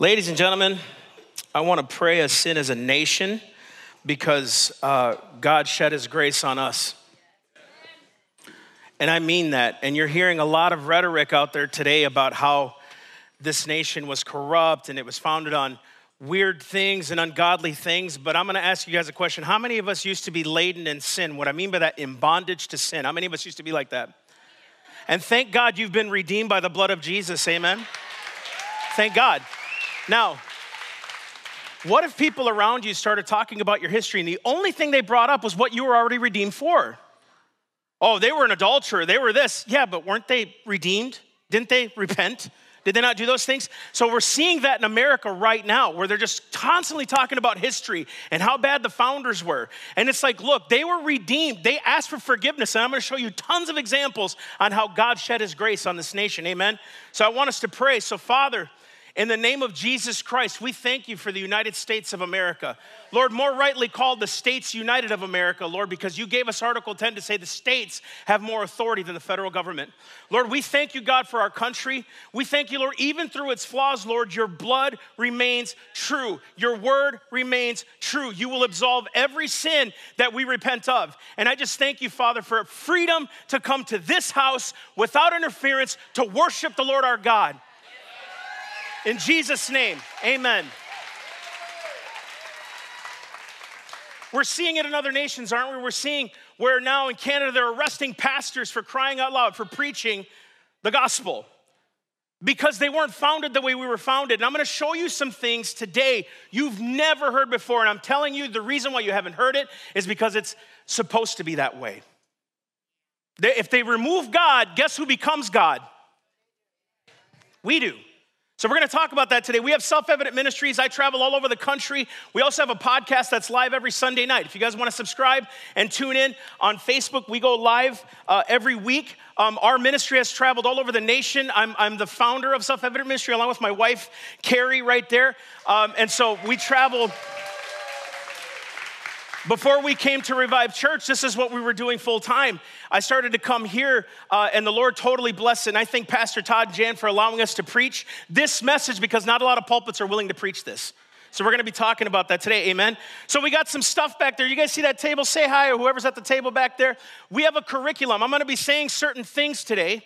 Ladies and gentlemen, I want to pray a sin as a nation because uh, God shed his grace on us. And I mean that. And you're hearing a lot of rhetoric out there today about how this nation was corrupt and it was founded on weird things and ungodly things. But I'm going to ask you guys a question. How many of us used to be laden in sin? What I mean by that, in bondage to sin. How many of us used to be like that? And thank God you've been redeemed by the blood of Jesus. Amen. Thank God. Now, what if people around you started talking about your history and the only thing they brought up was what you were already redeemed for? Oh, they were an adulterer, they were this. Yeah, but weren't they redeemed? Didn't they repent? Did they not do those things? So we're seeing that in America right now, where they're just constantly talking about history and how bad the founders were. And it's like, look, they were redeemed. They asked for forgiveness. And I'm going to show you tons of examples on how God shed his grace on this nation. Amen. So I want us to pray. So, Father, in the name of Jesus Christ, we thank you for the United States of America. Lord, more rightly called the States United of America, Lord, because you gave us Article 10 to say the states have more authority than the federal government. Lord, we thank you, God, for our country. We thank you, Lord, even through its flaws, Lord, your blood remains true. Your word remains true. You will absolve every sin that we repent of. And I just thank you, Father, for freedom to come to this house without interference to worship the Lord our God. In Jesus' name, amen. We're seeing it in other nations, aren't we? We're seeing where now in Canada they're arresting pastors for crying out loud, for preaching the gospel because they weren't founded the way we were founded. And I'm gonna show you some things today you've never heard before. And I'm telling you, the reason why you haven't heard it is because it's supposed to be that way. if they remove God, guess who becomes God? We do. So, we're going to talk about that today. We have self evident ministries. I travel all over the country. We also have a podcast that's live every Sunday night. If you guys want to subscribe and tune in on Facebook, we go live uh, every week. Um, our ministry has traveled all over the nation. I'm, I'm the founder of Self Evident Ministry along with my wife, Carrie, right there. Um, and so we travel. Before we came to Revive Church, this is what we were doing full time. I started to come here, uh, and the Lord totally blessed. And I thank Pastor Todd and Jan for allowing us to preach this message because not a lot of pulpits are willing to preach this. So we're going to be talking about that today. Amen. So we got some stuff back there. You guys see that table? Say hi, or whoever's at the table back there. We have a curriculum. I'm going to be saying certain things today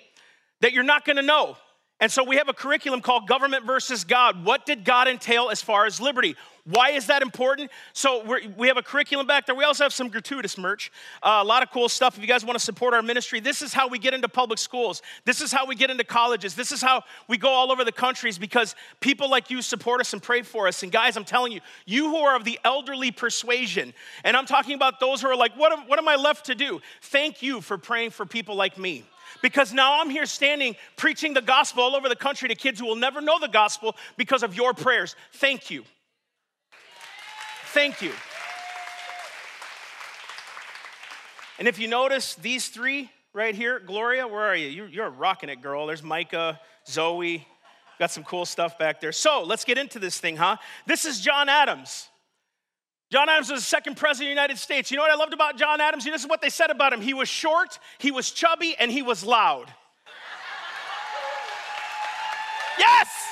that you're not going to know. And so we have a curriculum called Government versus God. What did God entail as far as liberty? Why is that important? So we have a curriculum back there. We also have some gratuitous merch, uh, a lot of cool stuff. If you guys want to support our ministry, this is how we get into public schools. This is how we get into colleges. This is how we go all over the countries because people like you support us and pray for us. And guys, I'm telling you, you who are of the elderly persuasion, and I'm talking about those who are like, what am, what am I left to do? Thank you for praying for people like me because now I'm here standing preaching the gospel all over the country to kids who will never know the gospel because of your prayers. Thank you. Thank you. And if you notice these three right here, Gloria, where are you? You're, rocking it, girl. There's Micah, Zoe, got some cool stuff back there. So let's get into this thing, huh? This is John Adams. John Adams was the second president of the United States. You know what I loved about John Adams? This is what they said about him. He was short, he was chubby, and he was loud. yes!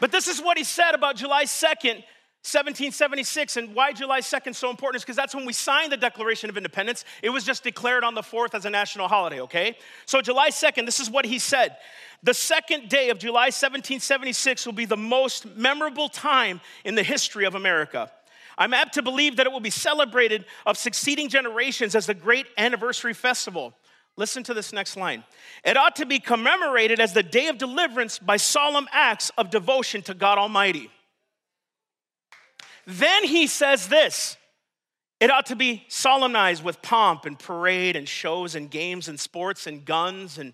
But this is what he said about July 2nd, 1776. And why July 2nd is so important is because that's when we signed the Declaration of Independence. It was just declared on the 4th as a national holiday, okay? So, July 2nd, this is what he said. The second day of July 1776 will be the most memorable time in the history of America. I'm apt to believe that it will be celebrated of succeeding generations as the great anniversary festival. Listen to this next line. It ought to be commemorated as the day of deliverance by solemn acts of devotion to God Almighty. Then he says this it ought to be solemnized with pomp and parade and shows and games and sports and guns and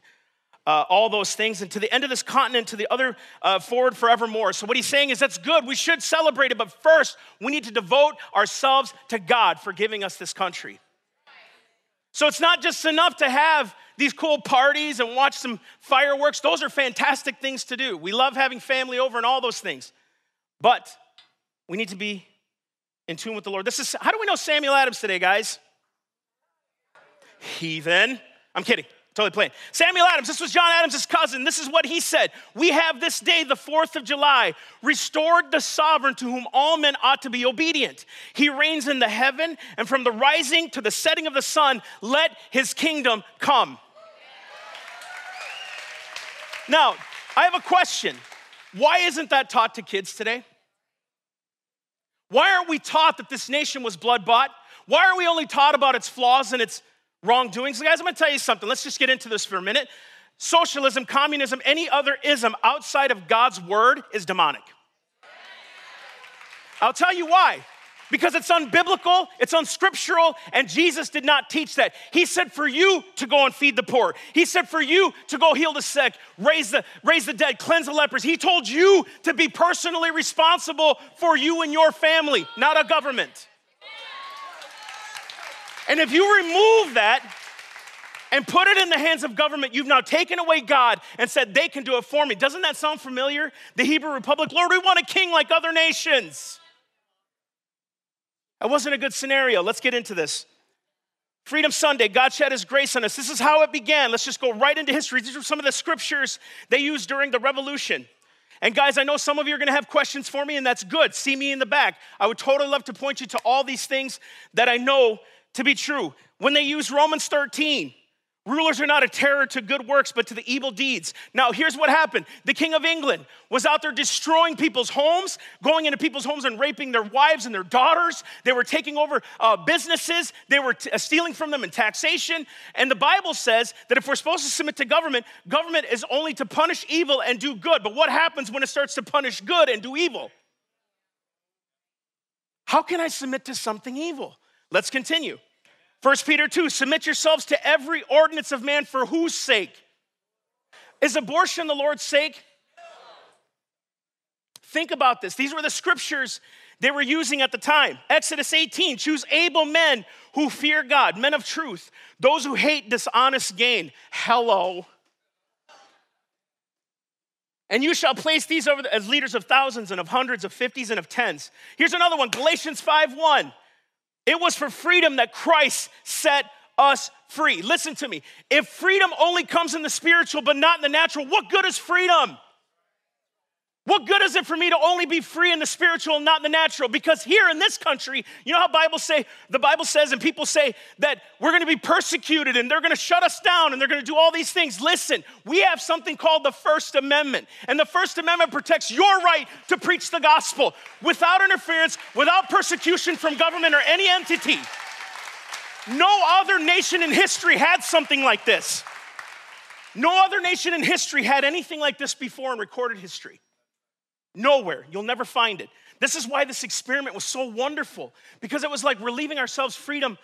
uh, all those things, and to the end of this continent, to the other uh, forward forevermore. So, what he's saying is that's good. We should celebrate it, but first, we need to devote ourselves to God for giving us this country. So, it's not just enough to have these cool parties and watch some fireworks. Those are fantastic things to do. We love having family over and all those things. But we need to be in tune with the Lord. This is how do we know Samuel Adams today, guys? Heathen. I'm kidding. Totally playing. Samuel Adams, this was John Adams' cousin. This is what he said. We have this day, the 4th of July, restored the sovereign to whom all men ought to be obedient. He reigns in the heaven, and from the rising to the setting of the sun, let his kingdom come. Now, I have a question. Why isn't that taught to kids today? Why aren't we taught that this nation was blood bought? Why are we only taught about its flaws and its wrongdoings? Guys, I'm gonna tell you something. Let's just get into this for a minute. Socialism, communism, any other ism outside of God's word is demonic. I'll tell you why because it's unbiblical, it's unscriptural, and Jesus did not teach that. He said for you to go and feed the poor. He said for you to go heal the sick, raise the, raise the dead, cleanse the lepers. He told you to be personally responsible for you and your family, not a government. And if you remove that, and put it in the hands of government. You've now taken away God and said they can do it for me. Doesn't that sound familiar? The Hebrew Republic, Lord, we want a king like other nations. That wasn't a good scenario. Let's get into this. Freedom Sunday, God shed his grace on us. This is how it began. Let's just go right into history. These are some of the scriptures they used during the revolution. And guys, I know some of you are gonna have questions for me, and that's good. See me in the back. I would totally love to point you to all these things that I know to be true. When they use Romans 13, Rulers are not a terror to good works, but to the evil deeds. Now, here's what happened the King of England was out there destroying people's homes, going into people's homes and raping their wives and their daughters. They were taking over uh, businesses, they were t- uh, stealing from them in taxation. And the Bible says that if we're supposed to submit to government, government is only to punish evil and do good. But what happens when it starts to punish good and do evil? How can I submit to something evil? Let's continue. 1 Peter 2 submit yourselves to every ordinance of man for whose sake? Is abortion the Lord's sake? Think about this. These were the scriptures they were using at the time. Exodus 18 choose able men who fear God, men of truth, those who hate dishonest gain. Hello. And you shall place these over the, as leaders of thousands and of hundreds, of fifties, and of tens. Here's another one Galatians 5 1. It was for freedom that Christ set us free. Listen to me. If freedom only comes in the spiritual but not in the natural, what good is freedom? What good is it for me to only be free in the spiritual and not in the natural? Because here in this country, you know how Bible say the Bible says and people say that we're going to be persecuted and they're going to shut us down and they're going to do all these things. Listen, we have something called the First Amendment. And the First Amendment protects your right to preach the gospel without interference, without persecution from government or any entity. No other nation in history had something like this. No other nation in history had anything like this before in recorded history. Nowhere. You'll never find it. This is why this experiment was so wonderful because it was like we're leaving ourselves freedom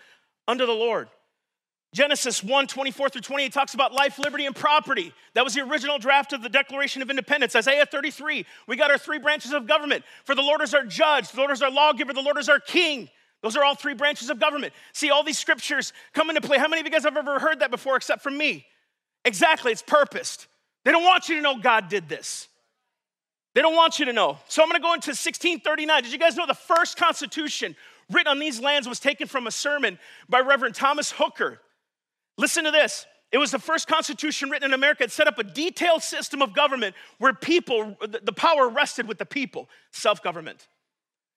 under the Lord. Genesis 1 24 through 28 talks about life, liberty, and property. That was the original draft of the Declaration of Independence. Isaiah 33, we got our three branches of government. For the Lord is our judge, the Lord is our lawgiver, the Lord is our king. Those are all three branches of government. See, all these scriptures come into play. How many of you guys have ever heard that before except from me? Exactly, it's purposed. They don't want you to know God did this. They don't want you to know. So I'm to go into 1639. Did you guys know the first constitution written on these lands was taken from a sermon by Reverend Thomas Hooker? Listen to this. It was the first constitution written in America. It set up a detailed system of government where people, the power rested with the people, self government.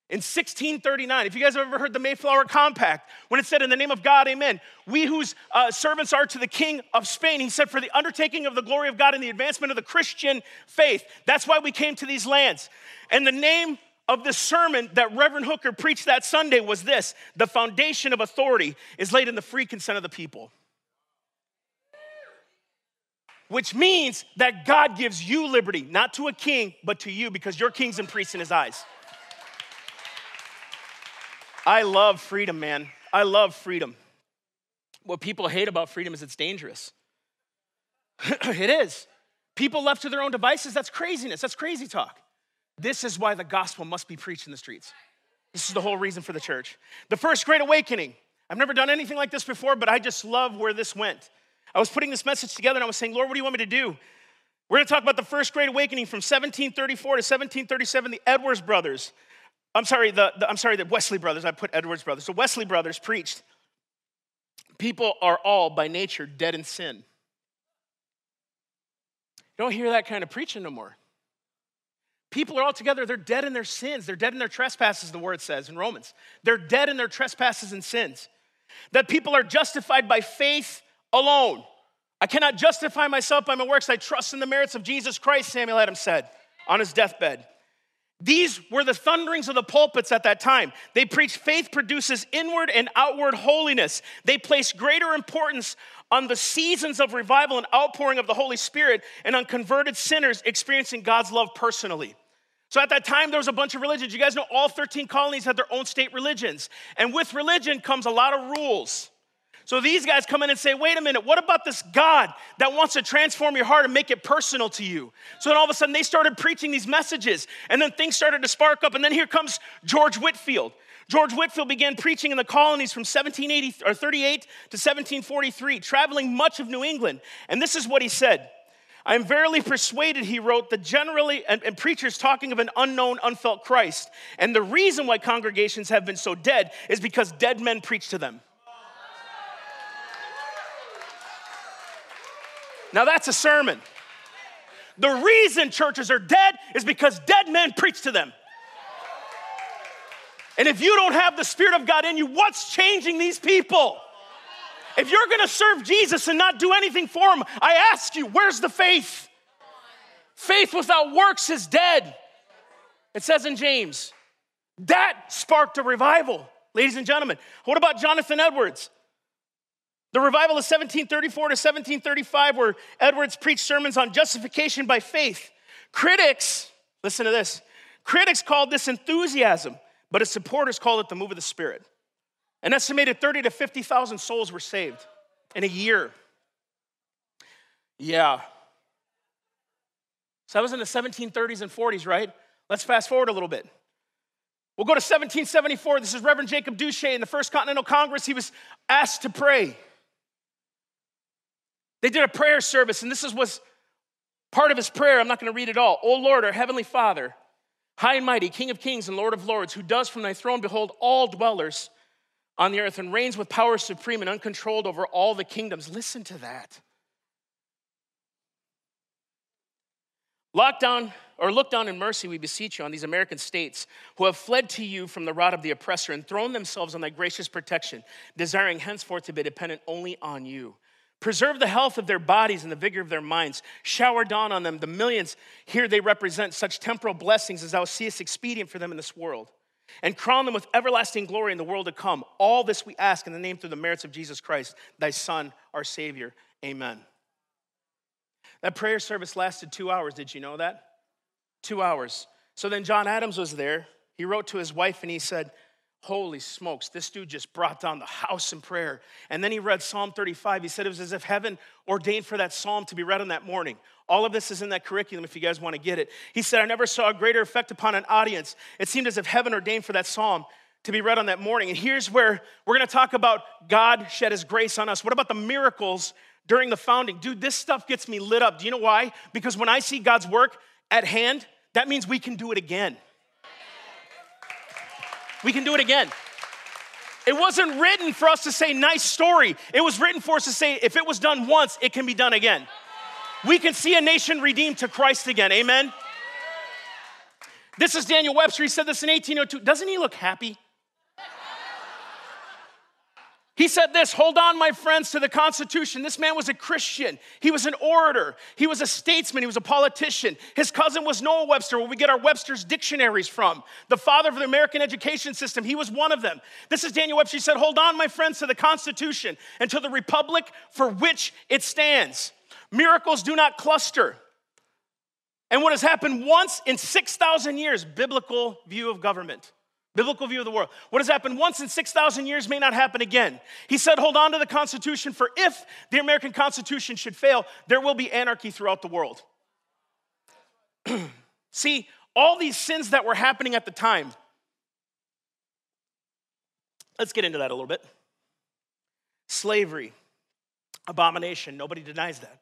In 1639, if you guys have ever heard the Mayflower Compact, when it said, In the name of God, amen, we whose uh, servants are to the King of Spain, he said, For the undertaking of the glory of God and the advancement of the Christian faith. That's why we came to these lands. And the name of the sermon that Reverend Hooker preached that Sunday was this The foundation of authority is laid in the free consent of the people. Which means that God gives you liberty, not to a king, but to you, because you're kings and priests in his eyes. I love freedom, man. I love freedom. What people hate about freedom is it's dangerous. it is. People left to their own devices, that's craziness. That's crazy talk. This is why the gospel must be preached in the streets. This is the whole reason for the church. The first great awakening. I've never done anything like this before, but I just love where this went. I was putting this message together and I was saying, Lord, what do you want me to do? We're going to talk about the first great awakening from 1734 to 1737, the Edwards brothers. I'm sorry, the, the, I'm sorry, the Wesley brothers, I put Edwards brothers. The Wesley brothers preached people are all by nature dead in sin. You don't hear that kind of preaching no more. People are all together, they're dead in their sins. They're dead in their trespasses, the word says in Romans. They're dead in their trespasses and sins. That people are justified by faith alone. I cannot justify myself by my works. I trust in the merits of Jesus Christ, Samuel Adams said on his deathbed. These were the thunderings of the pulpits at that time. They preached faith produces inward and outward holiness. They placed greater importance on the seasons of revival and outpouring of the Holy Spirit and on converted sinners experiencing God's love personally. So at that time, there was a bunch of religions. You guys know all 13 colonies had their own state religions. And with religion comes a lot of rules. So these guys come in and say, wait a minute, what about this God that wants to transform your heart and make it personal to you? So then all of a sudden they started preaching these messages, and then things started to spark up. And then here comes George Whitefield. George Whitefield began preaching in the colonies from 1780 or 38 to 1743, traveling much of New England. And this is what he said. I am verily persuaded, he wrote, that generally, and, and, preachers talking of an unknown, unfelt Christ. And the reason why congregations have been so dead is because dead men preach to them. Now that's a sermon. The reason churches are dead is because dead men preach to them. And if you don't have the Spirit of God in you, what's changing these people? If you're gonna serve Jesus and not do anything for him, I ask you, where's the faith? Faith without works is dead. It says in James. That sparked a revival, ladies and gentlemen. What about Jonathan Edwards? The revival of 1734 to 1735, where Edwards preached sermons on justification by faith. Critics, listen to this, critics called this enthusiasm, but its supporters called it the move of the Spirit. An estimated 30 to 50,000 souls were saved in a year. Yeah. So that was in the 1730s and 40s, right? Let's fast forward a little bit. We'll go to 1774. This is Reverend Jacob Duché in the First Continental Congress. He was asked to pray. They did a prayer service, and this is was part of his prayer. I'm not going to read it all. O Lord, our heavenly Father, high and mighty, King of kings and Lord of lords, who does from thy throne behold all dwellers on the earth and reigns with power supreme and uncontrolled over all the kingdoms. Listen to that. Lock down or look down in mercy, we beseech you, on these American states who have fled to you from the rod of the oppressor and thrown themselves on thy gracious protection, desiring henceforth to be dependent only on you. Preserve the health of their bodies and the vigor of their minds. Shower down on them the millions. Here they represent such temporal blessings as thou seest expedient for them in this world and crown them with everlasting glory in the world to come. All this we ask in the name through the merits of Jesus Christ, thy Son, our Savior. Amen. That prayer service lasted two hours. Did you know that? Two hours. So then John Adams was there. He wrote to his wife and he said, Holy smokes, this dude just brought down the house in prayer. And then he read Psalm 35. He said it was as if heaven ordained for that psalm to be read on that morning. All of this is in that curriculum if you guys want to get it. He said, I never saw a greater effect upon an audience. It seemed as if heaven ordained for that psalm to be read on that morning. And here's where we're going to talk about God shed his grace on us. What about the miracles during the founding? Dude, this stuff gets me lit up. Do you know why? Because when I see God's work at hand, that means we can do it again. We can do it again. It wasn't written for us to say, nice story. It was written for us to say, if it was done once, it can be done again. We can see a nation redeemed to Christ again. Amen? This is Daniel Webster. He said this in 1802. Doesn't he look happy? He said this Hold on, my friends, to the Constitution. This man was a Christian. He was an orator. He was a statesman. He was a politician. His cousin was Noah Webster, where we get our Webster's dictionaries from. The father of the American education system. He was one of them. This is Daniel Webster. He said, Hold on, my friends, to the Constitution and to the republic for which it stands. Miracles do not cluster. And what has happened once in 6,000 years, biblical view of government. Biblical view of the world. What has happened once in 6,000 years may not happen again. He said, Hold on to the Constitution, for if the American Constitution should fail, there will be anarchy throughout the world. See, all these sins that were happening at the time. Let's get into that a little bit. Slavery, abomination, nobody denies that.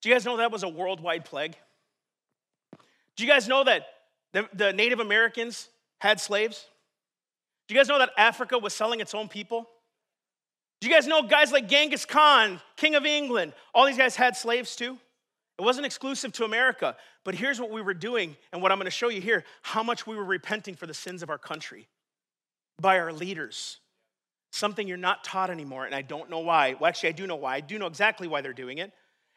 Do you guys know that was a worldwide plague? Do you guys know that the, the Native Americans had slaves? Do you guys know that Africa was selling its own people? Do you guys know guys like Genghis Khan, King of England, all these guys had slaves too? It wasn't exclusive to America, but here's what we were doing, and what I'm gonna show you here how much we were repenting for the sins of our country by our leaders. Something you're not taught anymore, and I don't know why. Well, actually, I do know why. I do know exactly why they're doing it.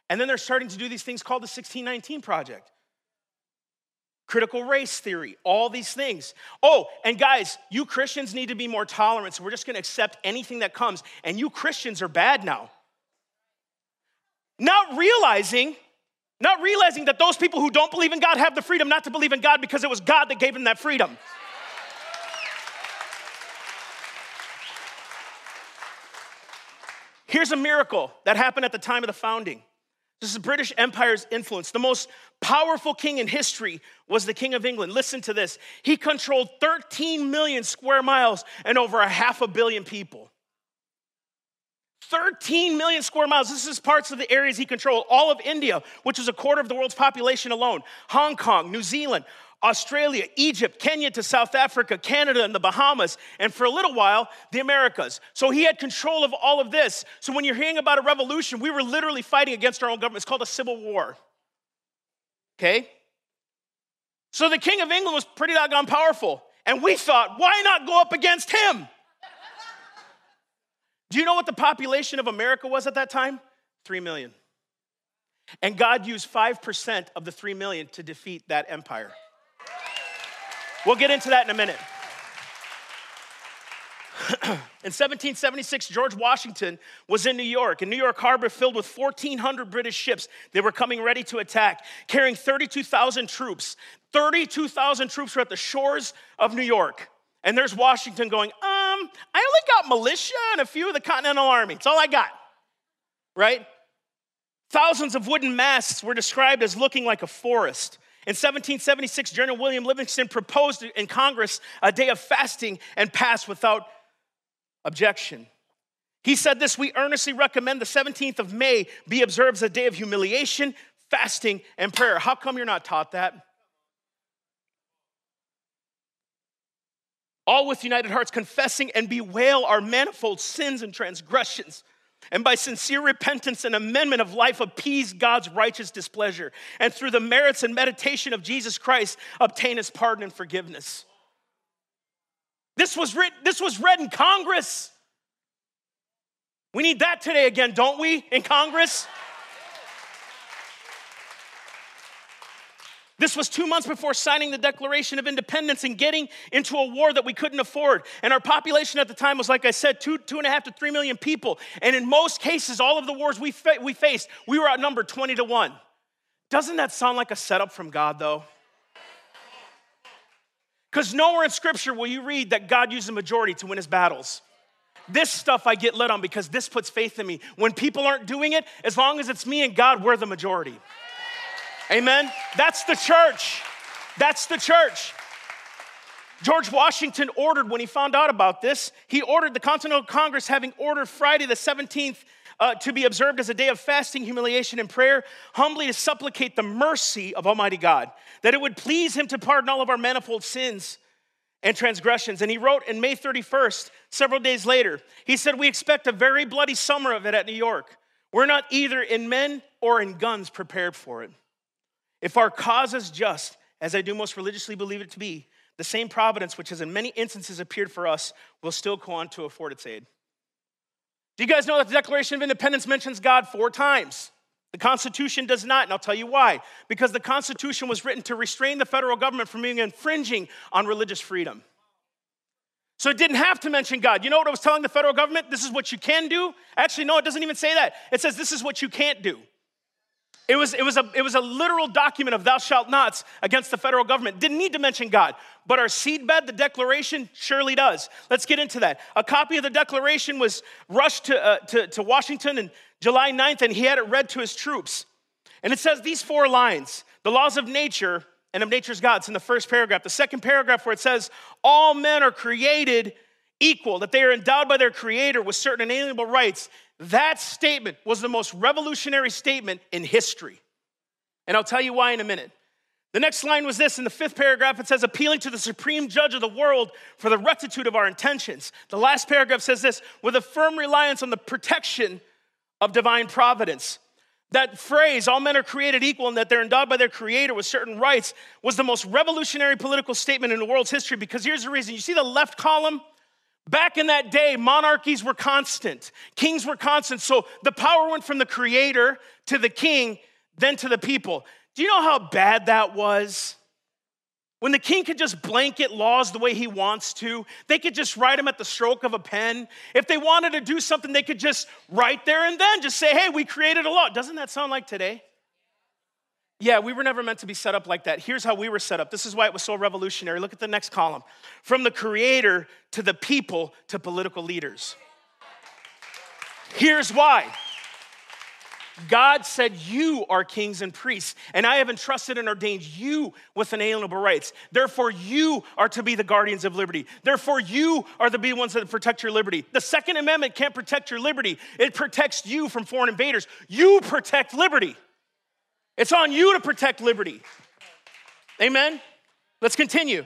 And then they're starting to do these things called the 1619 Project critical race theory, all these things. Oh, and guys, you Christians need to be more tolerant, so we're just gonna accept anything that comes. And you Christians are bad now. Not realizing, not realizing that those people who don't believe in God have the freedom not to believe in God because it was God that gave them that freedom. Here's a miracle that happened at the time of the founding. This is British Empire's influence. The most powerful king in history was the King of England. Listen to this. He controlled 13 million square miles and over a half a billion people. 13 million square miles. This is parts of the areas he controlled. All of India, which is a quarter of the world's population alone, Hong Kong, New Zealand, Australia, Egypt, Kenya to South Africa, Canada, and the Bahamas, and for a little while, the Americas. So he had control of all of this. So when you're hearing about a revolution, we were literally fighting against our own government. It's called a civil war. Okay? So the King of England was pretty doggone powerful. And we thought, why not go up against him? Do you know what the population of America was at that time? Three million. And God used 5% of the three million to defeat that empire. We'll get into that in a minute. in 1776, George Washington was in New York, in New York Harbor filled with 1,400 British ships. They were coming ready to attack, carrying 32,000 troops. 32,000 troops were at the shores of New York. And there's Washington going, um, I only got militia and a few of the Continental Army. It's all I got, right? Thousands of wooden masts were described as looking like a forest. In 1776, General William Livingston proposed in Congress a day of fasting and passed without objection. He said this We earnestly recommend the 17th of May be observed as a day of humiliation, fasting, and prayer. How come you're not taught that? All with united hearts, confessing and bewail our manifold sins and transgressions and by sincere repentance and amendment of life appease God's righteous displeasure, and through the merits and meditation of Jesus Christ obtain his pardon and forgiveness. This was, written, this was read in Congress. We need that today again, don't we, in Congress? This was two months before signing the Declaration of Independence and getting into a war that we couldn't afford. And our population at the time was, like I said, two, two and a half to three million people. And in most cases, all of the wars we, fa- we faced, we were outnumbered 20 to 1. Doesn't that sound like a setup from God, though? Because nowhere in Scripture will you read that God used a majority to win his battles. This stuff I get lit on because this puts faith in me. When people aren't doing it, as long as it's me and God, we're the majority. Amen? That's the church. That's the church. George Washington ordered, when he found out about this, he ordered the Continental Congress, having ordered Friday the 17th uh, to be observed as a day of fasting, humiliation, and prayer, humbly to supplicate the mercy of Almighty God, that it would please Him to pardon all of our manifold sins and transgressions. And he wrote in May 31st, several days later, he said, We expect a very bloody summer of it at New York. We're not either in men or in guns prepared for it. If our cause is just, as I do most religiously believe it to be, the same providence which has in many instances appeared for us will still go on to afford its aid. Do you guys know that the Declaration of Independence mentions God four times? The Constitution does not, and I'll tell you why. Because the Constitution was written to restrain the federal government from being infringing on religious freedom. So it didn't have to mention God. You know what I was telling the federal government? This is what you can do? Actually, no, it doesn't even say that. It says this is what you can't do. It was, it, was a, it was a literal document of thou shalt nots against the federal government. Didn't need to mention God. But our seedbed, the declaration, surely does. Let's get into that. A copy of the declaration was rushed to, uh, to, to Washington on July 9th, and he had it read to his troops. And it says these four lines the laws of nature and of nature's gods in the first paragraph. The second paragraph, where it says, all men are created equal, that they are endowed by their creator with certain inalienable rights that statement was the most revolutionary statement in history. And I'll tell you why in a minute. The next line was this in the fifth paragraph it says, appealing to the supreme judge of the world for the rectitude of our intentions. The last paragraph says this, with a firm reliance on the protection of divine providence. That phrase, all men are created equal and that they're endowed by their creator with certain rights, was the most revolutionary political statement in the world's history because here's the reason. You see the left column? Back in that day, monarchies were constant, kings were constant. So the power went from the creator to the king, then to the people. Do you know how bad that was? When the king could just blanket laws the way he wants to, they could just write them at the stroke of a pen. If they wanted to do something, they could just write there and then just say, hey, we created a law. Doesn't that sound like today? Yeah, we were never meant to be set up like that. Here's how we were set up. This is why it was so revolutionary. Look at the next column from the creator to the people to political leaders. Here's why. God said, You are kings and priests, and I have entrusted and ordained you with inalienable rights. Therefore, you are to be the guardians of liberty. Therefore, you are to be ones that protect your liberty. The Second Amendment can't protect your liberty, it protects you from foreign invaders. You protect liberty. It's on you to protect liberty. Amen? Let's continue.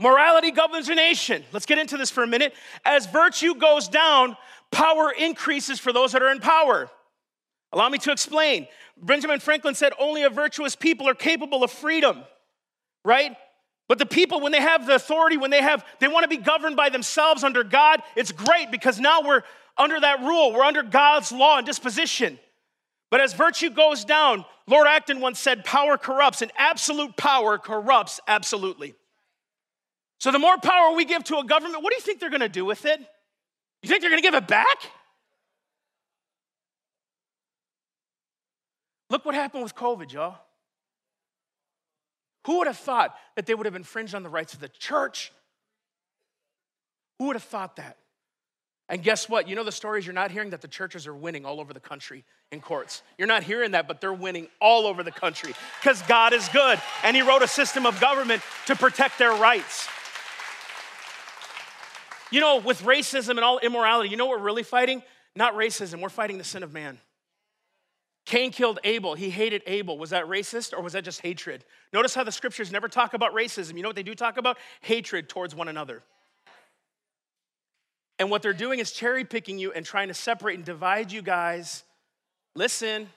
Morality governs a nation. Let's get into this for a minute. As virtue goes down, power increases for those that are in power. Allow me to explain. Benjamin Franklin said only a virtuous people are capable of freedom, right? But the people, when they have the authority, when they have, they want to be governed by themselves under God, it's great because now we're under that rule. We're under God's law and disposition. But as virtue goes down, Lord Acton once said, power corrupts, and absolute power corrupts absolutely. So the more power we give to a government, what do you think they're gonna do with it? You think they're gonna give it back? Look what happened with COVID, y'all. Who would have thought that they would have infringed on the rights of the church? Who would have thought that? And guess what? You know the stories you're not hearing that the churches are winning all over the country in courts. You're not hearing that, but they're winning all over the country because God is good and He wrote a system of government to protect their rights. You know, with racism and all immorality, you know what we're really fighting? Not racism, we're fighting the sin of man. Cain killed Abel. He hated Abel. Was that racist or was that just hatred? Notice how the scriptures never talk about racism. You know what they do talk about? Hatred towards one another. And what they're doing is cherry picking you and trying to separate and divide you guys. Listen,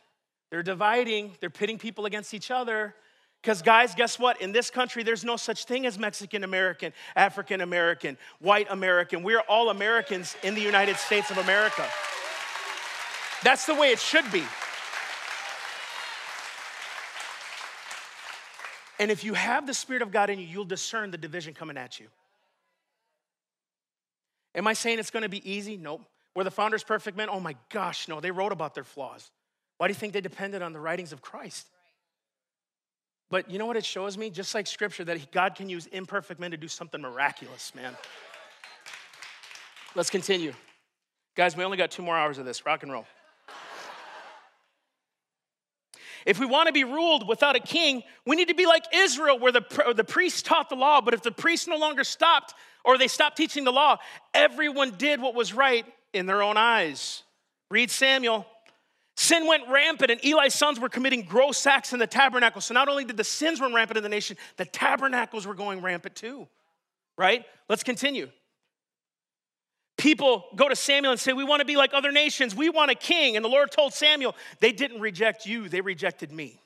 they're dividing, they're pitting people against each other. Because, guys, guess what? In this country, there's no such thing as Mexican American, African American, white American. We're all Americans in the United States of America. That's the way it should be. And if you have the Spirit of God in you, you'll discern the division coming at you. Am I saying it's gonna be easy? Nope. Were the founders perfect men? Oh my gosh, no. They wrote about their flaws. Why do you think they depended on the writings of Christ? But you know what it shows me? Just like scripture, that God can use imperfect men to do something miraculous, man. Let's continue. Guys, we only got two more hours of this. Rock and roll. If we want to be ruled without a king, we need to be like Israel, where the, the priests taught the law, but if the priests no longer stopped or they stopped teaching the law, everyone did what was right in their own eyes. Read Samuel. Sin went rampant, and Eli's sons were committing gross acts in the tabernacle. So not only did the sins run rampant in the nation, the tabernacles were going rampant too. Right? Let's continue people go to Samuel and say, We want to be like other nations. We want a king. And the Lord told Samuel, They didn't reject you, they rejected me.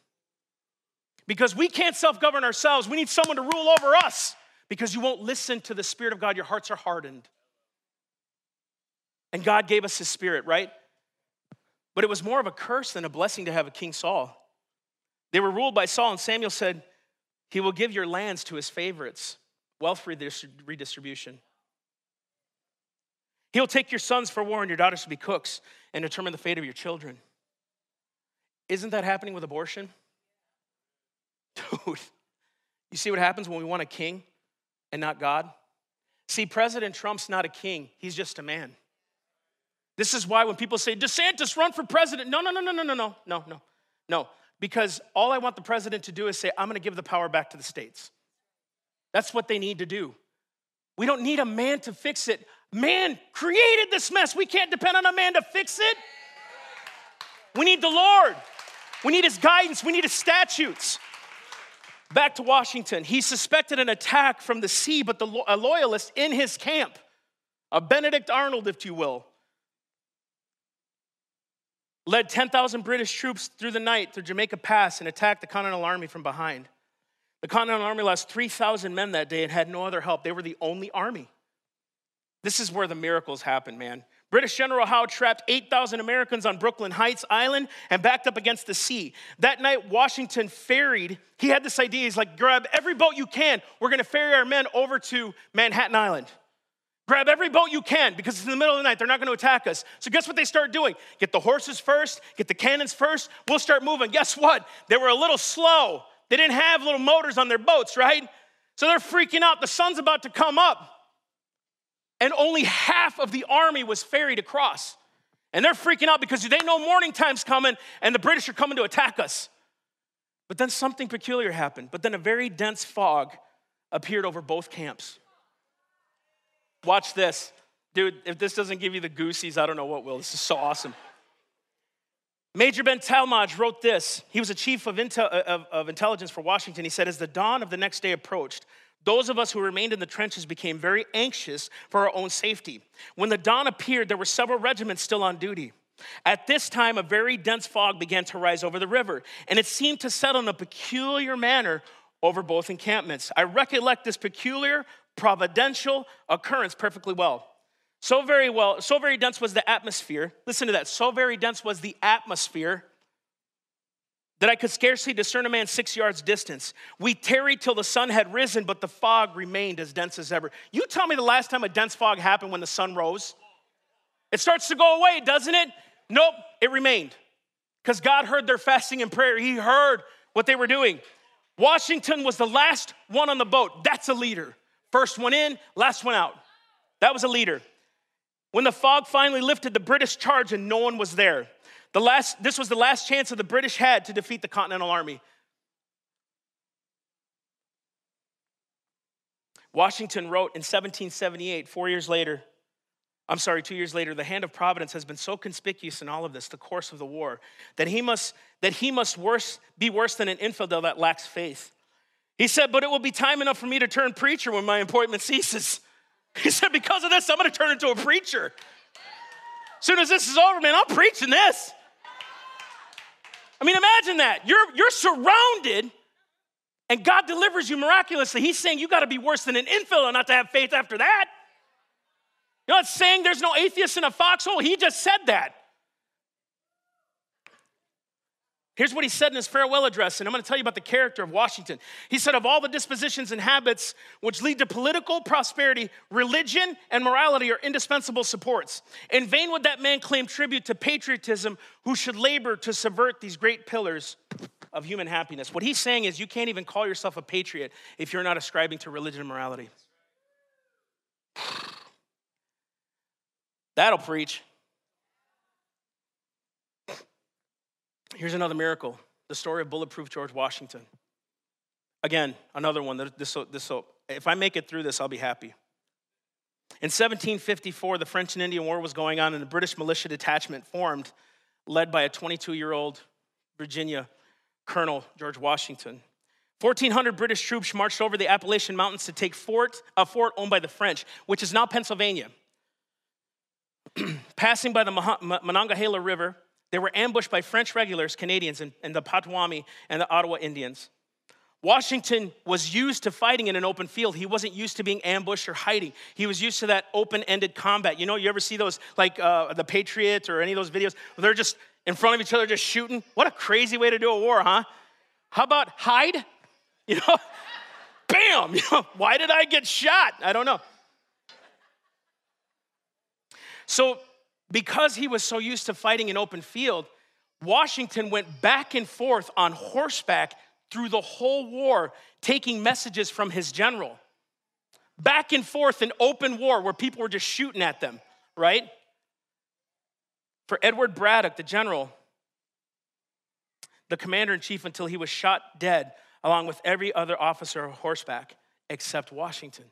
Because we can't self govern ourselves. We need someone to rule over us because you won't listen to the Spirit of God. Your hearts are hardened. And God gave us His Spirit, right? But it was more of a curse than a blessing to have a King Saul. They were ruled by Saul, and Samuel said, He will give your lands to his favorites, wealth redistribution. He'll take your sons for war and your daughters to be cooks and determine the fate of your children. Isn't that happening with abortion? Dude, you see what happens when we want a king and not God? See, President Trump's not a king, he's just a man. This is why when people say, DeSantis, run for president. No, no, no, no, no, no, no, no, no, no. Because all I want the president to do is say, I'm gonna give the power back to the states. That's what they need to do. We don't need a man to fix it. Man created this mess. We can't depend on a man to fix it. We need the Lord. We need his guidance. We need his statutes. Back to Washington. He suspected an attack from the sea, but the, a loyalist in his camp, a Benedict Arnold, if you will, led 10,000 British troops through the night through Jamaica Pass and attacked the Continental Army from behind. The Continental Army lost 3,000 men that day and had no other help. They were the only army. This is where the miracles happen, man. British General Howe trapped 8,000 Americans on Brooklyn Heights Island and backed up against the sea. That night, Washington ferried. He had this idea. He's like, grab every boat you can. We're going to ferry our men over to Manhattan Island. Grab every boat you can because it's in the middle of the night. They're not going to attack us. So, guess what they start doing? Get the horses first, get the cannons first. We'll start moving. Guess what? They were a little slow. They didn't have little motors on their boats, right? So they're freaking out. The sun's about to come up. And only half of the army was ferried across. And they're freaking out because they know morning time's coming and the British are coming to attack us. But then something peculiar happened. But then a very dense fog appeared over both camps. Watch this. Dude, if this doesn't give you the goosies, I don't know what will. This is so awesome. Major Ben Tallmadge wrote this. He was a chief of, intel, of, of, intelligence for Washington. He said, As the dawn of the next day approached, those of us who remained in the trenches became very anxious for our own safety. When the dawn appeared, there were several regiments still on duty. At this time, a very dense fog began to rise over the river, and it seemed to settle in a peculiar manner over both encampments. I recollect this peculiar providential occurrence perfectly well. So very well, so very dense was the atmosphere. Listen to that. So very dense was the atmosphere that I could scarcely discern a man six yards distance. We tarried till the sun had risen, but the fog remained as dense as ever. You tell me the last time a dense fog happened when the sun rose? It starts to go away, doesn't it? Nope, it remained. Because God heard their fasting and prayer. He heard what they were doing. Washington was the last one on the boat. That's a leader. First one in, last one out. That was a leader. When the fog finally lifted, the British charged and no one was there. The last, this was the last chance that the British had to defeat the Continental Army. Washington wrote in 1778, four years later, I'm sorry, two years later, the hand of providence has been so conspicuous in all of this, the course of the war, that he must, that he must worse, be worse than an infidel that lacks faith. He said, But it will be time enough for me to turn preacher when my appointment ceases. He said, Because of this, I'm gonna turn into a preacher. As soon as this is over, man, I'm preaching this. I mean, imagine that. You're, you're surrounded and God delivers you miraculously. He's saying you gotta be worse than an infidel not to have faith after that. You're not saying there's no atheist in a foxhole. He just said that. Here's what he said in his farewell address, and I'm going to tell you about the character of Washington. He said, Of all the dispositions and habits which lead to political prosperity, religion and morality are indispensable supports. In vain would that man claim tribute to patriotism who should labor to subvert these great pillars of human happiness. What he's saying is, you can't even call yourself a patriot if you're not ascribing to religion and morality. That'll preach. Here's another miracle the story of bulletproof George Washington. Again, another one. This, this, if I make it through this, I'll be happy. In 1754, the French and Indian War was going on, and a British militia detachment formed, led by a 22 year old Virginia Colonel George Washington. 1,400 British troops marched over the Appalachian Mountains to take fort, a fort owned by the French, which is now Pennsylvania. Passing by the Monongahela River, they were ambushed by French regulars, Canadians, and, and the Potawatomi and the Ottawa Indians. Washington was used to fighting in an open field. He wasn't used to being ambushed or hiding. He was used to that open ended combat. You know, you ever see those, like uh, the Patriot or any of those videos? They're just in front of each other, just shooting. What a crazy way to do a war, huh? How about hide? You know, bam! You know, why did I get shot? I don't know. So because he was so used to fighting in open field, Washington went back and forth on horseback through the whole war, taking messages from his general. Back and forth in open war where people were just shooting at them, right? For Edward Braddock, the general, the commander in chief until he was shot dead, along with every other officer of horseback except Washington.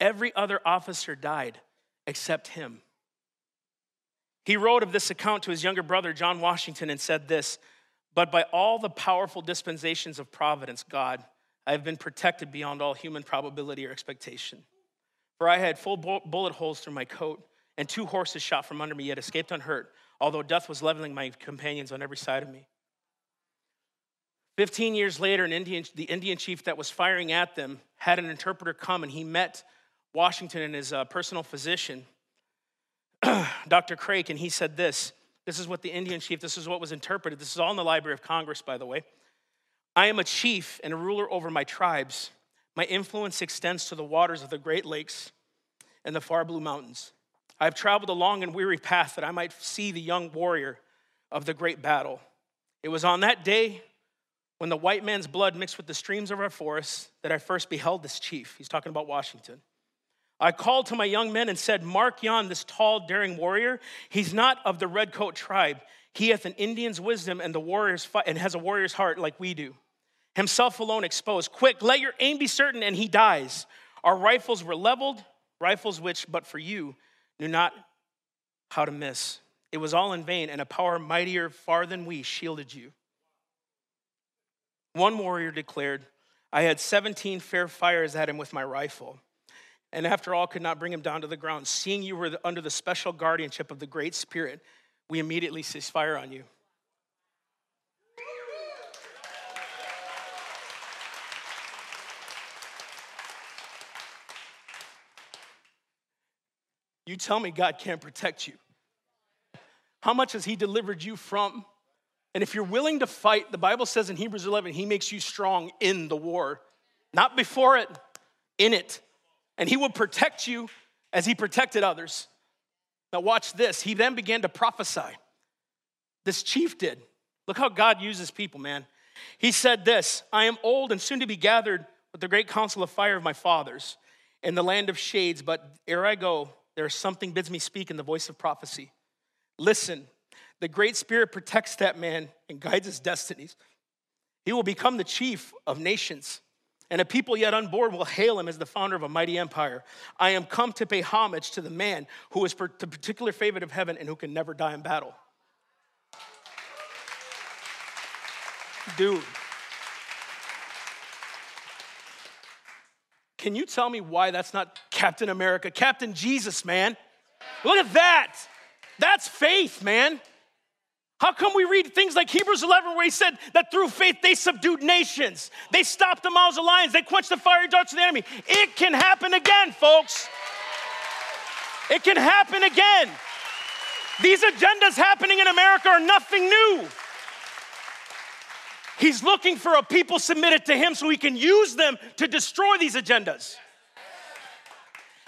Every other officer died except him. He wrote of this account to his younger brother, John Washington, and said this But by all the powerful dispensations of providence, God, I have been protected beyond all human probability or expectation. For I had full bullet holes through my coat, and two horses shot from under me, yet escaped unhurt. although death was leveling my companions on every side of me. 15 years later, an Indian, the Indian chief that was firing at them had an interpreter come and he met Washington and his uh, personal physician, Dr. Craik, and he said this. This is what the Indian chief, this is what was interpreted. This is all in the Library of Congress, by the way. I am a chief and a ruler over my tribes. My influence extends to the waters of the Great Lakes and the far blue mountains. I have traveled a long and weary path that I might see the young warrior of the great battle. It was on that day when the white man's blood mixed with the streams of our forests that I first beheld this chief. He's talking about Washington. I called to my young men and said, Mark yon, this tall, daring warrior. He's not of the redcoat tribe. He hath an Indian's wisdom and the warrior's fight, and has a warrior's heart like we do. Himself alone exposed. Quick, let your aim be certain, and he dies. Our rifles were leveled, rifles which, but for you, knew not how to miss. It was all in vain, and a power mightier far than we shielded you. One warrior declared, I had 17 fair fires at him with my rifle and after all could not bring him down to the ground. Seeing you were under the special guardianship of the Great Spirit, we immediately cease fire on you. You tell me God can't protect you. How much has He delivered you from? And if you're willing to fight, the Bible says in Hebrews 11, He makes you strong in the war, not before it, in it and he will protect you as he protected others. Now, watch this. He then began to prophesy. This chief did. Look how God uses people, man. He said this I am old and soon to be gathered with the great council of fire of my fathers in the land of shades, but ere I go, there is something bids me speak in the voice of prophecy. Listen, the Great Spirit protects that man and guides his destinies. He will become the chief of nations and a people yet unborn will hail him as the founder of a mighty empire. I am come to pay homage to the man who is the particular favorite of heaven and who can never die in battle. Dude. Can you tell me why that's not Captain America? Captain Jesus, man. Look at that. That's faith, man. How come we read things like Hebrews 11 where he said that through faith they subdued nations, they stopped the mouths of lions, they quenched the fiery darts of the enemy? It can happen again, folks. It can happen again. These agendas happening in America are nothing new. He's looking for a people submitted to him so he can use them to destroy these agendas.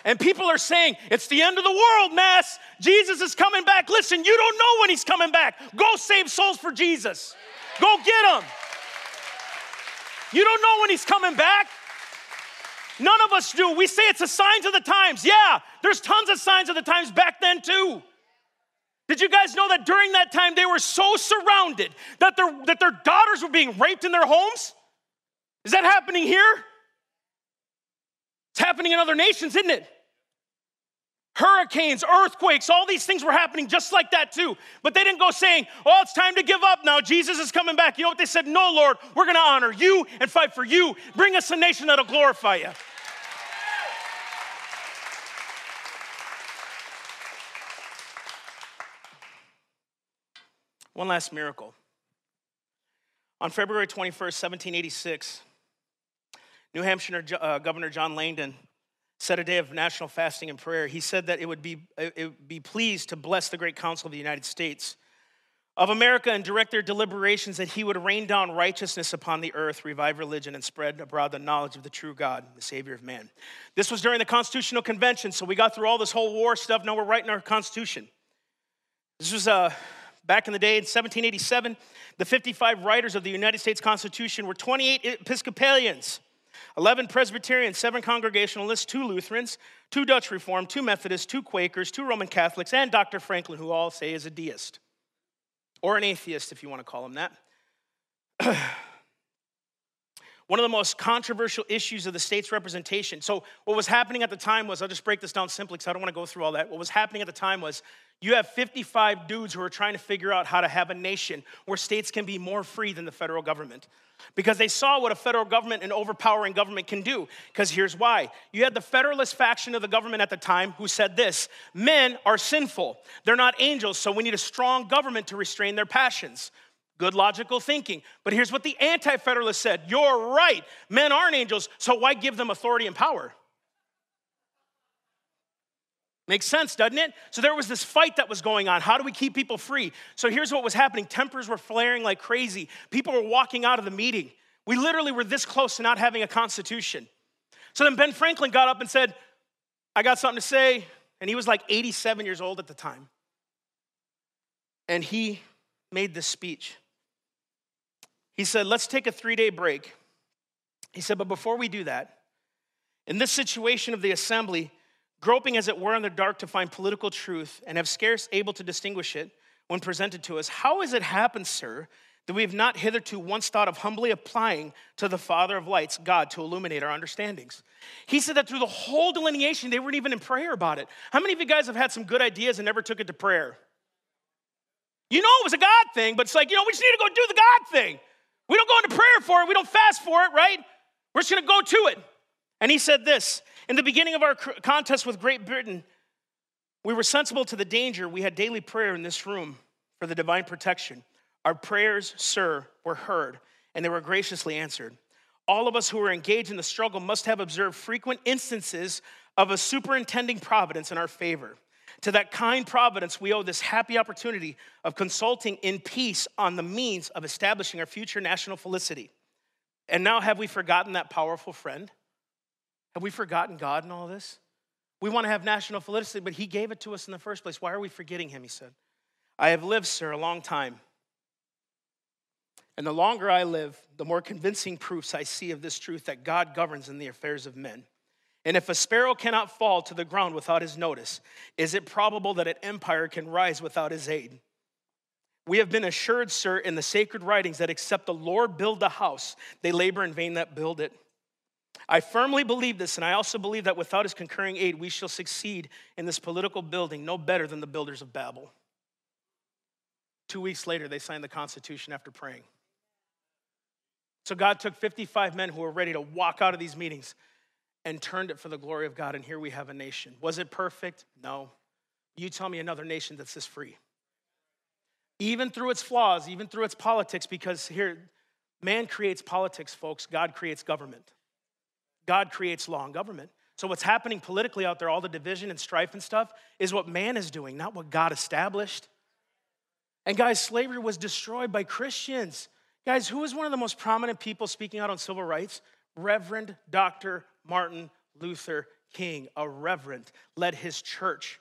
And people are saying, it's the end of the world, mass. Jesus is coming back. Listen, you don't know when he's coming back. Go save souls for Jesus. Go get them. You don't know when he's coming back. None of us do. We say it's a sign of the times. Yeah, there's tons of signs of the times back then, too. Did you guys know that during that time they were so surrounded that their, that their daughters were being raped in their homes? Is that happening here? It's happening in other nations, isn't it? Hurricanes, earthquakes, all these things were happening just like that too. But they didn't go saying, Oh, it's time to give up now. Jesus is coming back. You know what they said? No, Lord, we're going to honor you and fight for you. Bring us a nation that'll glorify you. One last miracle. On February 21st, 1786, New Hampshire uh, Governor John Langdon set a day of national fasting and prayer. He said that it would be, it would be pleased to bless the Great Council of the United States of America and direct their deliberations that he would rain down righteousness upon the earth, revive religion, and spread abroad the knowledge of the true God, the Savior of man. This was during the Constitutional Convention, so we got through all this whole war stuff. Now we're writing our Constitution. This was uh, back in the day in 1787. The 55 writers of the United States Constitution were 28 Episcopalians. 11 Presbyterians, 7 Congregationalists, 2 Lutherans, 2 Dutch Reformed, 2 Methodists, 2 Quakers, 2 Roman Catholics, and Dr. Franklin, who all say is a deist. Or an atheist, if you want to call him that. one of the most controversial issues of the state's representation. So, what was happening at the time was I'll just break this down simply because I don't want to go through all that. What was happening at the time was you have 55 dudes who are trying to figure out how to have a nation where states can be more free than the federal government. Because they saw what a federal government and overpowering government can do. Because here's why you had the federalist faction of the government at the time who said this men are sinful, they're not angels, so we need a strong government to restrain their passions. Good logical thinking. But here's what the Anti Federalists said You're right. Men aren't angels, so why give them authority and power? Makes sense, doesn't it? So there was this fight that was going on. How do we keep people free? So here's what was happening tempers were flaring like crazy. People were walking out of the meeting. We literally were this close to not having a constitution. So then Ben Franklin got up and said, I got something to say. And he was like 87 years old at the time. And he made this speech. He said, Let's take a three day break. He said, But before we do that, in this situation of the assembly, groping as it were in the dark to find political truth and have scarce able to distinguish it when presented to us, how has it happened, sir, that we have not hitherto once thought of humbly applying to the Father of lights, God, to illuminate our understandings? He said that through the whole delineation, they weren't even in prayer about it. How many of you guys have had some good ideas and never took it to prayer? You know it was a God thing, but it's like, you know, we just need to go do the God thing. We don't go into prayer for it, we don't fast for it, right? We're just gonna go to it. And he said this In the beginning of our contest with Great Britain, we were sensible to the danger. We had daily prayer in this room for the divine protection. Our prayers, sir, were heard, and they were graciously answered. All of us who were engaged in the struggle must have observed frequent instances of a superintending providence in our favor. To that kind providence, we owe this happy opportunity of consulting in peace on the means of establishing our future national felicity. And now, have we forgotten that powerful friend? Have we forgotten God in all this? We want to have national felicity, but He gave it to us in the first place. Why are we forgetting Him? He said, I have lived, sir, a long time. And the longer I live, the more convincing proofs I see of this truth that God governs in the affairs of men. And if a sparrow cannot fall to the ground without his notice, is it probable that an empire can rise without his aid? We have been assured, sir, in the sacred writings that except the Lord build the house, they labor in vain that build it. I firmly believe this, and I also believe that without his concurring aid, we shall succeed in this political building no better than the builders of Babel. Two weeks later, they signed the Constitution after praying. So God took 55 men who were ready to walk out of these meetings and turned it for the glory of God. And here we have a nation. Was it perfect? No. You tell me another nation that's this free. Even through its flaws, even through its politics, because here, man creates politics, folks, God creates government. God creates law and government. So, what's happening politically out there, all the division and strife and stuff, is what man is doing, not what God established. And, guys, slavery was destroyed by Christians. Guys, who was one of the most prominent people speaking out on civil rights? Reverend Dr. Martin Luther King, a reverend, led his church.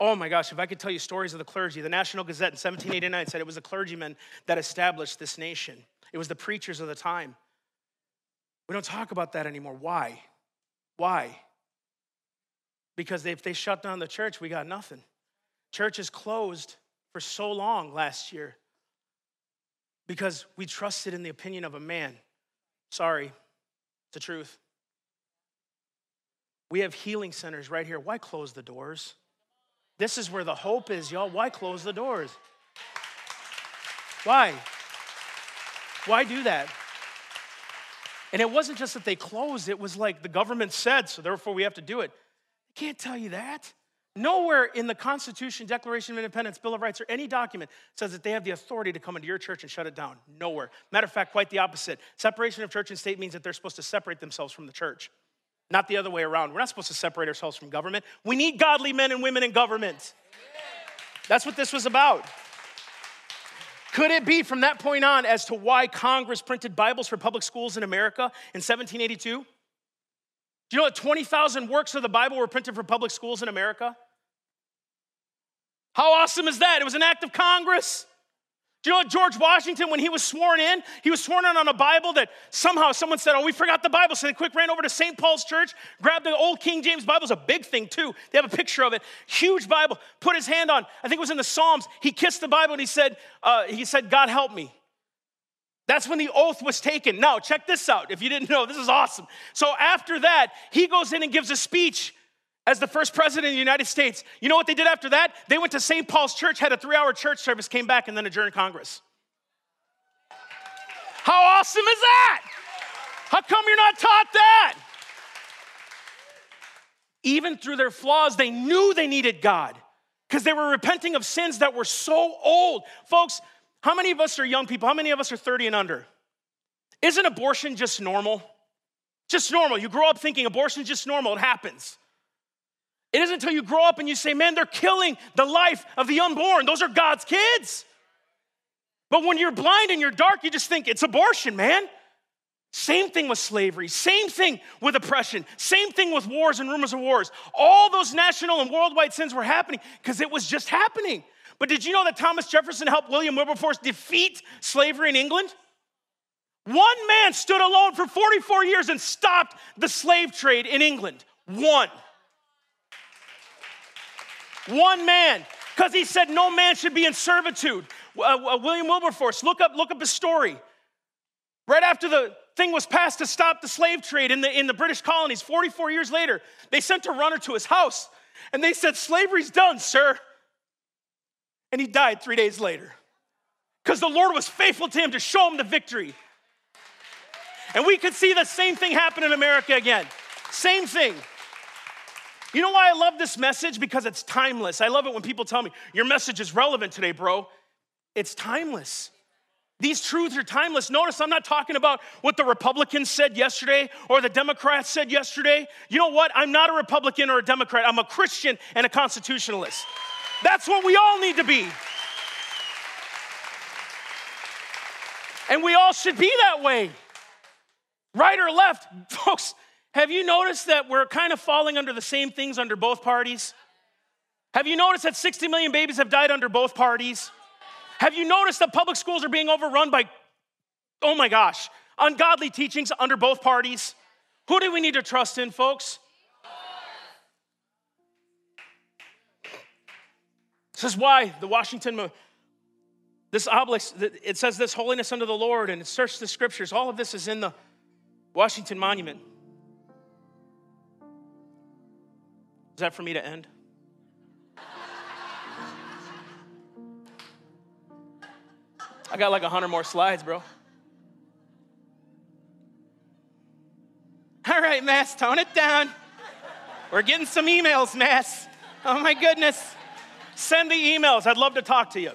Oh my gosh, if I could tell you stories of the clergy, the National Gazette in 1789 said it was the clergymen that established this nation, it was the preachers of the time. We don't talk about that anymore. Why? Why? Because if they shut down the church, we got nothing. Church is closed for so long last year because we trusted in the opinion of a man. Sorry, it's the truth. We have healing centers right here. Why close the doors? This is where the hope is, y'all. Why close the doors? Why? Why do that? And it wasn't just that they closed, it was like the government said, so therefore we have to do it. I can't tell you that. Nowhere in the Constitution, Declaration of Independence, Bill of Rights, or any document says that they have the authority to come into your church and shut it down. Nowhere. Matter of fact, quite the opposite. Separation of church and state means that they're supposed to separate themselves from the church, not the other way around. We're not supposed to separate ourselves from government. We need godly men and women in government. That's what this was about. Could it be from that point on as to why Congress printed Bibles for public schools in America in 1782? Do you know that 20,000 works of the Bible were printed for public schools in America? How awesome is that? It was an act of Congress. Do you know what George Washington, when he was sworn in, he was sworn in on a Bible that somehow someone said, Oh, we forgot the Bible. So they quick ran over to St. Paul's Church, grabbed the old King James Bible. It's a big thing, too. They have a picture of it. Huge Bible. Put his hand on, I think it was in the Psalms. He kissed the Bible and he said, uh, he said, God help me. That's when the oath was taken. Now, check this out. If you didn't know, this is awesome. So, after that, he goes in and gives a speech as the first president of the United States. You know what they did after that? They went to St. Paul's Church, had a three hour church service, came back, and then adjourned Congress. How awesome is that? How come you're not taught that? Even through their flaws, they knew they needed God because they were repenting of sins that were so old. Folks, how many of us are young people? How many of us are 30 and under? Isn't abortion just normal? Just normal. You grow up thinking abortion is just normal, it happens. It isn't until you grow up and you say, man, they're killing the life of the unborn. Those are God's kids. But when you're blind and you're dark, you just think it's abortion, man. Same thing with slavery, same thing with oppression, same thing with wars and rumors of wars. All those national and worldwide sins were happening because it was just happening. But did you know that Thomas Jefferson helped William Wilberforce defeat slavery in England? One man stood alone for 44 years and stopped the slave trade in England. One. One man. Because he said no man should be in servitude. Uh, William Wilberforce, look up, look up his story. Right after the thing was passed to stop the slave trade in the, in the British colonies, 44 years later, they sent a runner to his house and they said, Slavery's done, sir. And he died three days later because the Lord was faithful to him to show him the victory. And we could see the same thing happen in America again. Same thing. You know why I love this message? Because it's timeless. I love it when people tell me, Your message is relevant today, bro. It's timeless. These truths are timeless. Notice I'm not talking about what the Republicans said yesterday or the Democrats said yesterday. You know what? I'm not a Republican or a Democrat. I'm a Christian and a constitutionalist. That's what we all need to be. And we all should be that way. Right or left. Folks, have you noticed that we're kind of falling under the same things under both parties? Have you noticed that 60 million babies have died under both parties? Have you noticed that public schools are being overrun by, oh my gosh, ungodly teachings under both parties? Who do we need to trust in, folks? This is why the Washington, this obelisk, it says this holiness unto the Lord, and search the scriptures. All of this is in the Washington Monument. Is that for me to end? I got like 100 more slides, bro. All right, Mass, tone it down. We're getting some emails, Mass. Oh my goodness. Send the emails. I'd love to talk to you.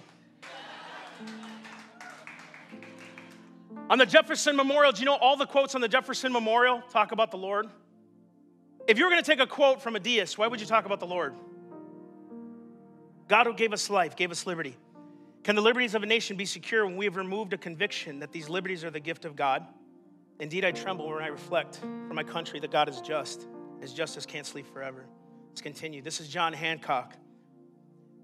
On the Jefferson Memorial, do you know all the quotes on the Jefferson Memorial talk about the Lord? If you were going to take a quote from a deist, why would you talk about the Lord? God who gave us life, gave us liberty. Can the liberties of a nation be secure when we have removed a conviction that these liberties are the gift of God? Indeed, I tremble when I reflect for my country that God is just. His justice can't sleep forever. Let's continue. This is John Hancock.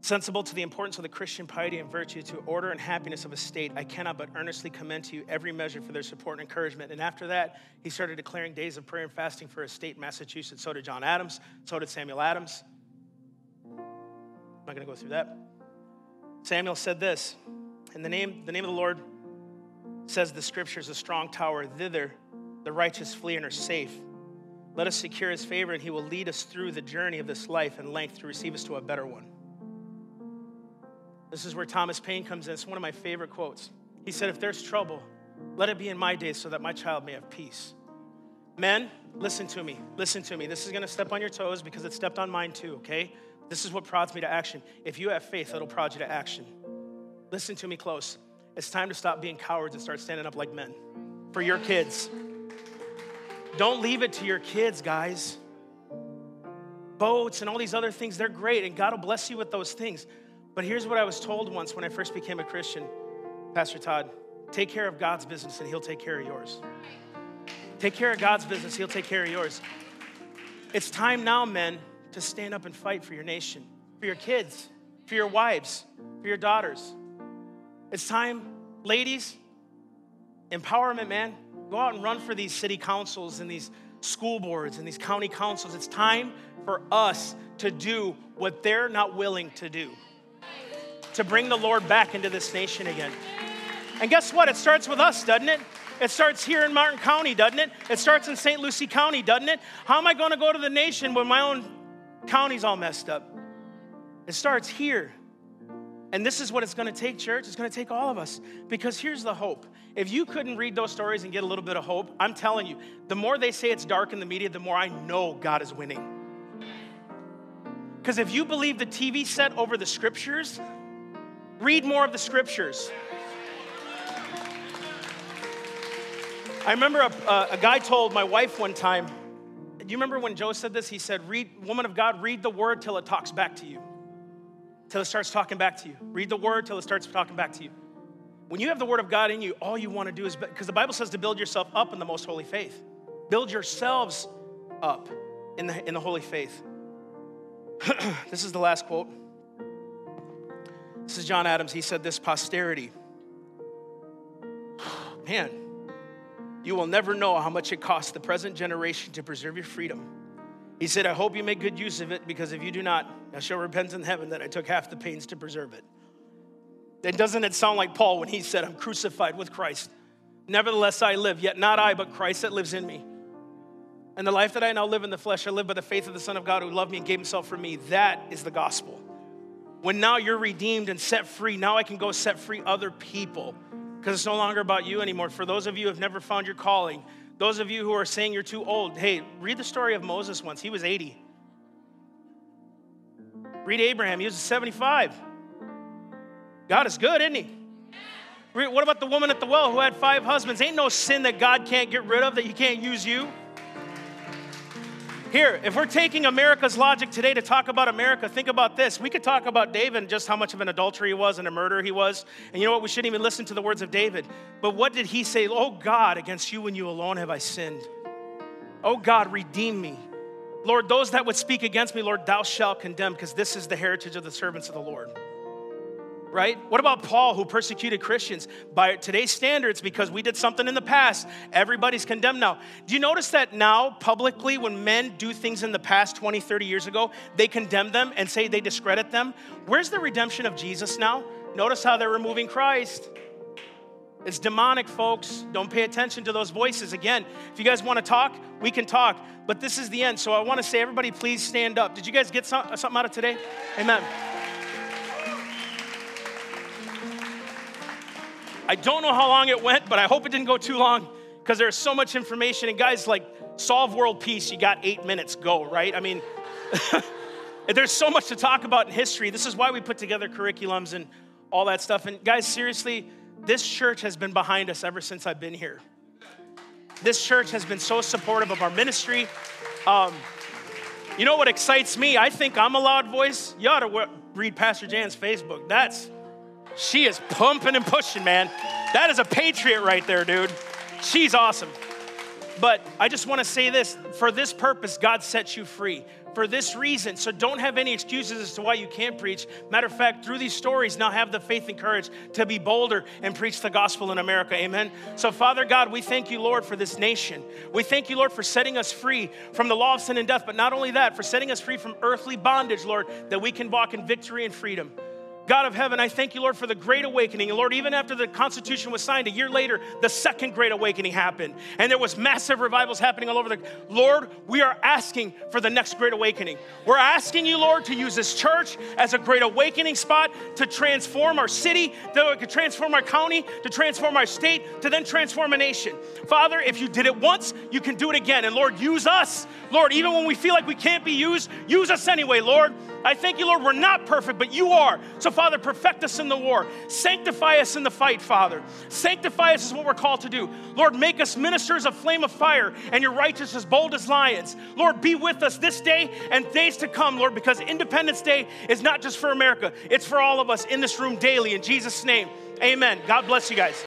Sensible to the importance of the Christian piety and virtue, to order and happiness of a state, I cannot but earnestly commend to you every measure for their support and encouragement. And after that, he started declaring days of prayer and fasting for his state, in Massachusetts. So did John Adams, so did Samuel Adams. I'm not going to go through that. Samuel said this, and the name, the name of the Lord says the scripture is a strong tower. Thither the righteous flee and are safe. Let us secure his favor, and he will lead us through the journey of this life and length to receive us to a better one. This is where Thomas Paine comes in. It's one of my favorite quotes. He said, If there's trouble, let it be in my days so that my child may have peace. Men, listen to me. Listen to me. This is going to step on your toes because it stepped on mine too, okay? This is what prods me to action. If you have faith, it'll prod you to action. Listen to me close. It's time to stop being cowards and start standing up like men for your kids. Don't leave it to your kids, guys. Boats and all these other things, they're great, and God will bless you with those things. But here's what I was told once when I first became a Christian Pastor Todd take care of God's business, and He'll take care of yours. Take care of God's business, He'll take care of yours. It's time now, men, to stand up and fight for your nation, for your kids, for your wives, for your daughters. It's time, ladies, empowerment, man. Go out and run for these city councils and these school boards and these county councils. It's time for us to do what they're not willing to do, to bring the Lord back into this nation again. And guess what? It starts with us, doesn't it? It starts here in Martin County, doesn't it? It starts in St. Lucie County, doesn't it? How am I going to go to the nation when my own county's all messed up? It starts here. And this is what it's going to take, church. It's going to take all of us. Because here's the hope. If you couldn't read those stories and get a little bit of hope, I'm telling you, the more they say it's dark in the media, the more I know God is winning. Because if you believe the TV set over the scriptures, read more of the scriptures. I remember a, a, guy told my wife one time, do you remember when Joe said this? He said, read, woman of God, read the word till it talks back to you. Till it starts talking back to you. Read the word till it starts talking back to you. When you have the word of God in you, all you want to do is, because the Bible says to build yourself up in the most holy faith. Build yourselves up in the, in the holy faith. this is the last quote. This is John Adams. He said, This posterity. Man, you will never know how much it costs the present generation to preserve your freedom. He said, I hope you make good use of it because if you do not, I shall repent in heaven that I took half the pains to preserve it. Then doesn't it sound like Paul when he said, I'm crucified with Christ? Nevertheless, I live, yet not I, but Christ that lives in me. And the life that I now live in the flesh, I live by the faith of the Son of God who loved me and gave himself for me. That is the gospel. When now you're redeemed and set free, now I can go set free other people because it's no longer about you anymore. For those of you who have never found your calling, those of you who are saying you're too old, hey, read the story of Moses once. He was 80. Read Abraham, he was 75. God is good, isn't he? What about the woman at the well who had five husbands? Ain't no sin that God can't get rid of, that he can't use you. Here, if we're taking America's logic today to talk about America, think about this. We could talk about David and just how much of an adulterer he was and a murderer he was. And you know what? We shouldn't even listen to the words of David. But what did he say? Oh God, against you and you alone have I sinned. Oh God, redeem me. Lord, those that would speak against me, Lord, thou shalt condemn, because this is the heritage of the servants of the Lord right? What about Paul who persecuted Christians? By today's standards, because we did something in the past, everybody's condemned now. Do you notice that now, publicly, when men do things in the past 20, 30 years ago, they condemn them and say they discredit them? Where's the redemption of Jesus now? Notice how they're removing Christ. It's demonic, folks. Don't pay attention to those voices. Again, if you guys want to talk, we can talk. But this is the end. So I want to say, everybody, please stand up. Did you guys get something out of today? Amen. I don't know how long it went, but I hope it didn't go too long because there's so much information. And guys, like, solve world peace, you got eight minutes, go, right? I mean, there's so much to talk about in history. This is why we put together curriculums and all that stuff. And guys, seriously, this church has been behind us ever since I've been here. This church has been so supportive of our ministry. Um, you know what excites me? I think I'm a loud voice. You ought to read Pastor Jan's Facebook. That's she is pumping and pushing, man. That is a patriot right there, dude. She's awesome. But I just want to say this for this purpose, God sets you free. For this reason. So don't have any excuses as to why you can't preach. Matter of fact, through these stories, now have the faith and courage to be bolder and preach the gospel in America. Amen. So, Father God, we thank you, Lord, for this nation. We thank you, Lord, for setting us free from the law of sin and death, but not only that, for setting us free from earthly bondage, Lord, that we can walk in victory and freedom. God of heaven, I thank you, Lord, for the great awakening. And Lord, even after the Constitution was signed, a year later, the second great awakening happened. And there was massive revivals happening all over the Lord, we are asking for the next great awakening. We're asking you, Lord, to use this church as a great awakening spot to transform our city, to transform our county, to transform our state, to then transform a nation. Father, if you did it once, you can do it again. And Lord, use us. Lord, even when we feel like we can't be used, use us anyway, Lord. I thank you, Lord, we're not perfect, but you are. So, Father, perfect us in the war. Sanctify us in the fight, Father. Sanctify us is what we're called to do. Lord, make us ministers of flame of fire and your righteousness bold as lions. Lord, be with us this day and days to come, Lord, because Independence Day is not just for America, it's for all of us in this room daily. In Jesus' name, amen. God bless you guys.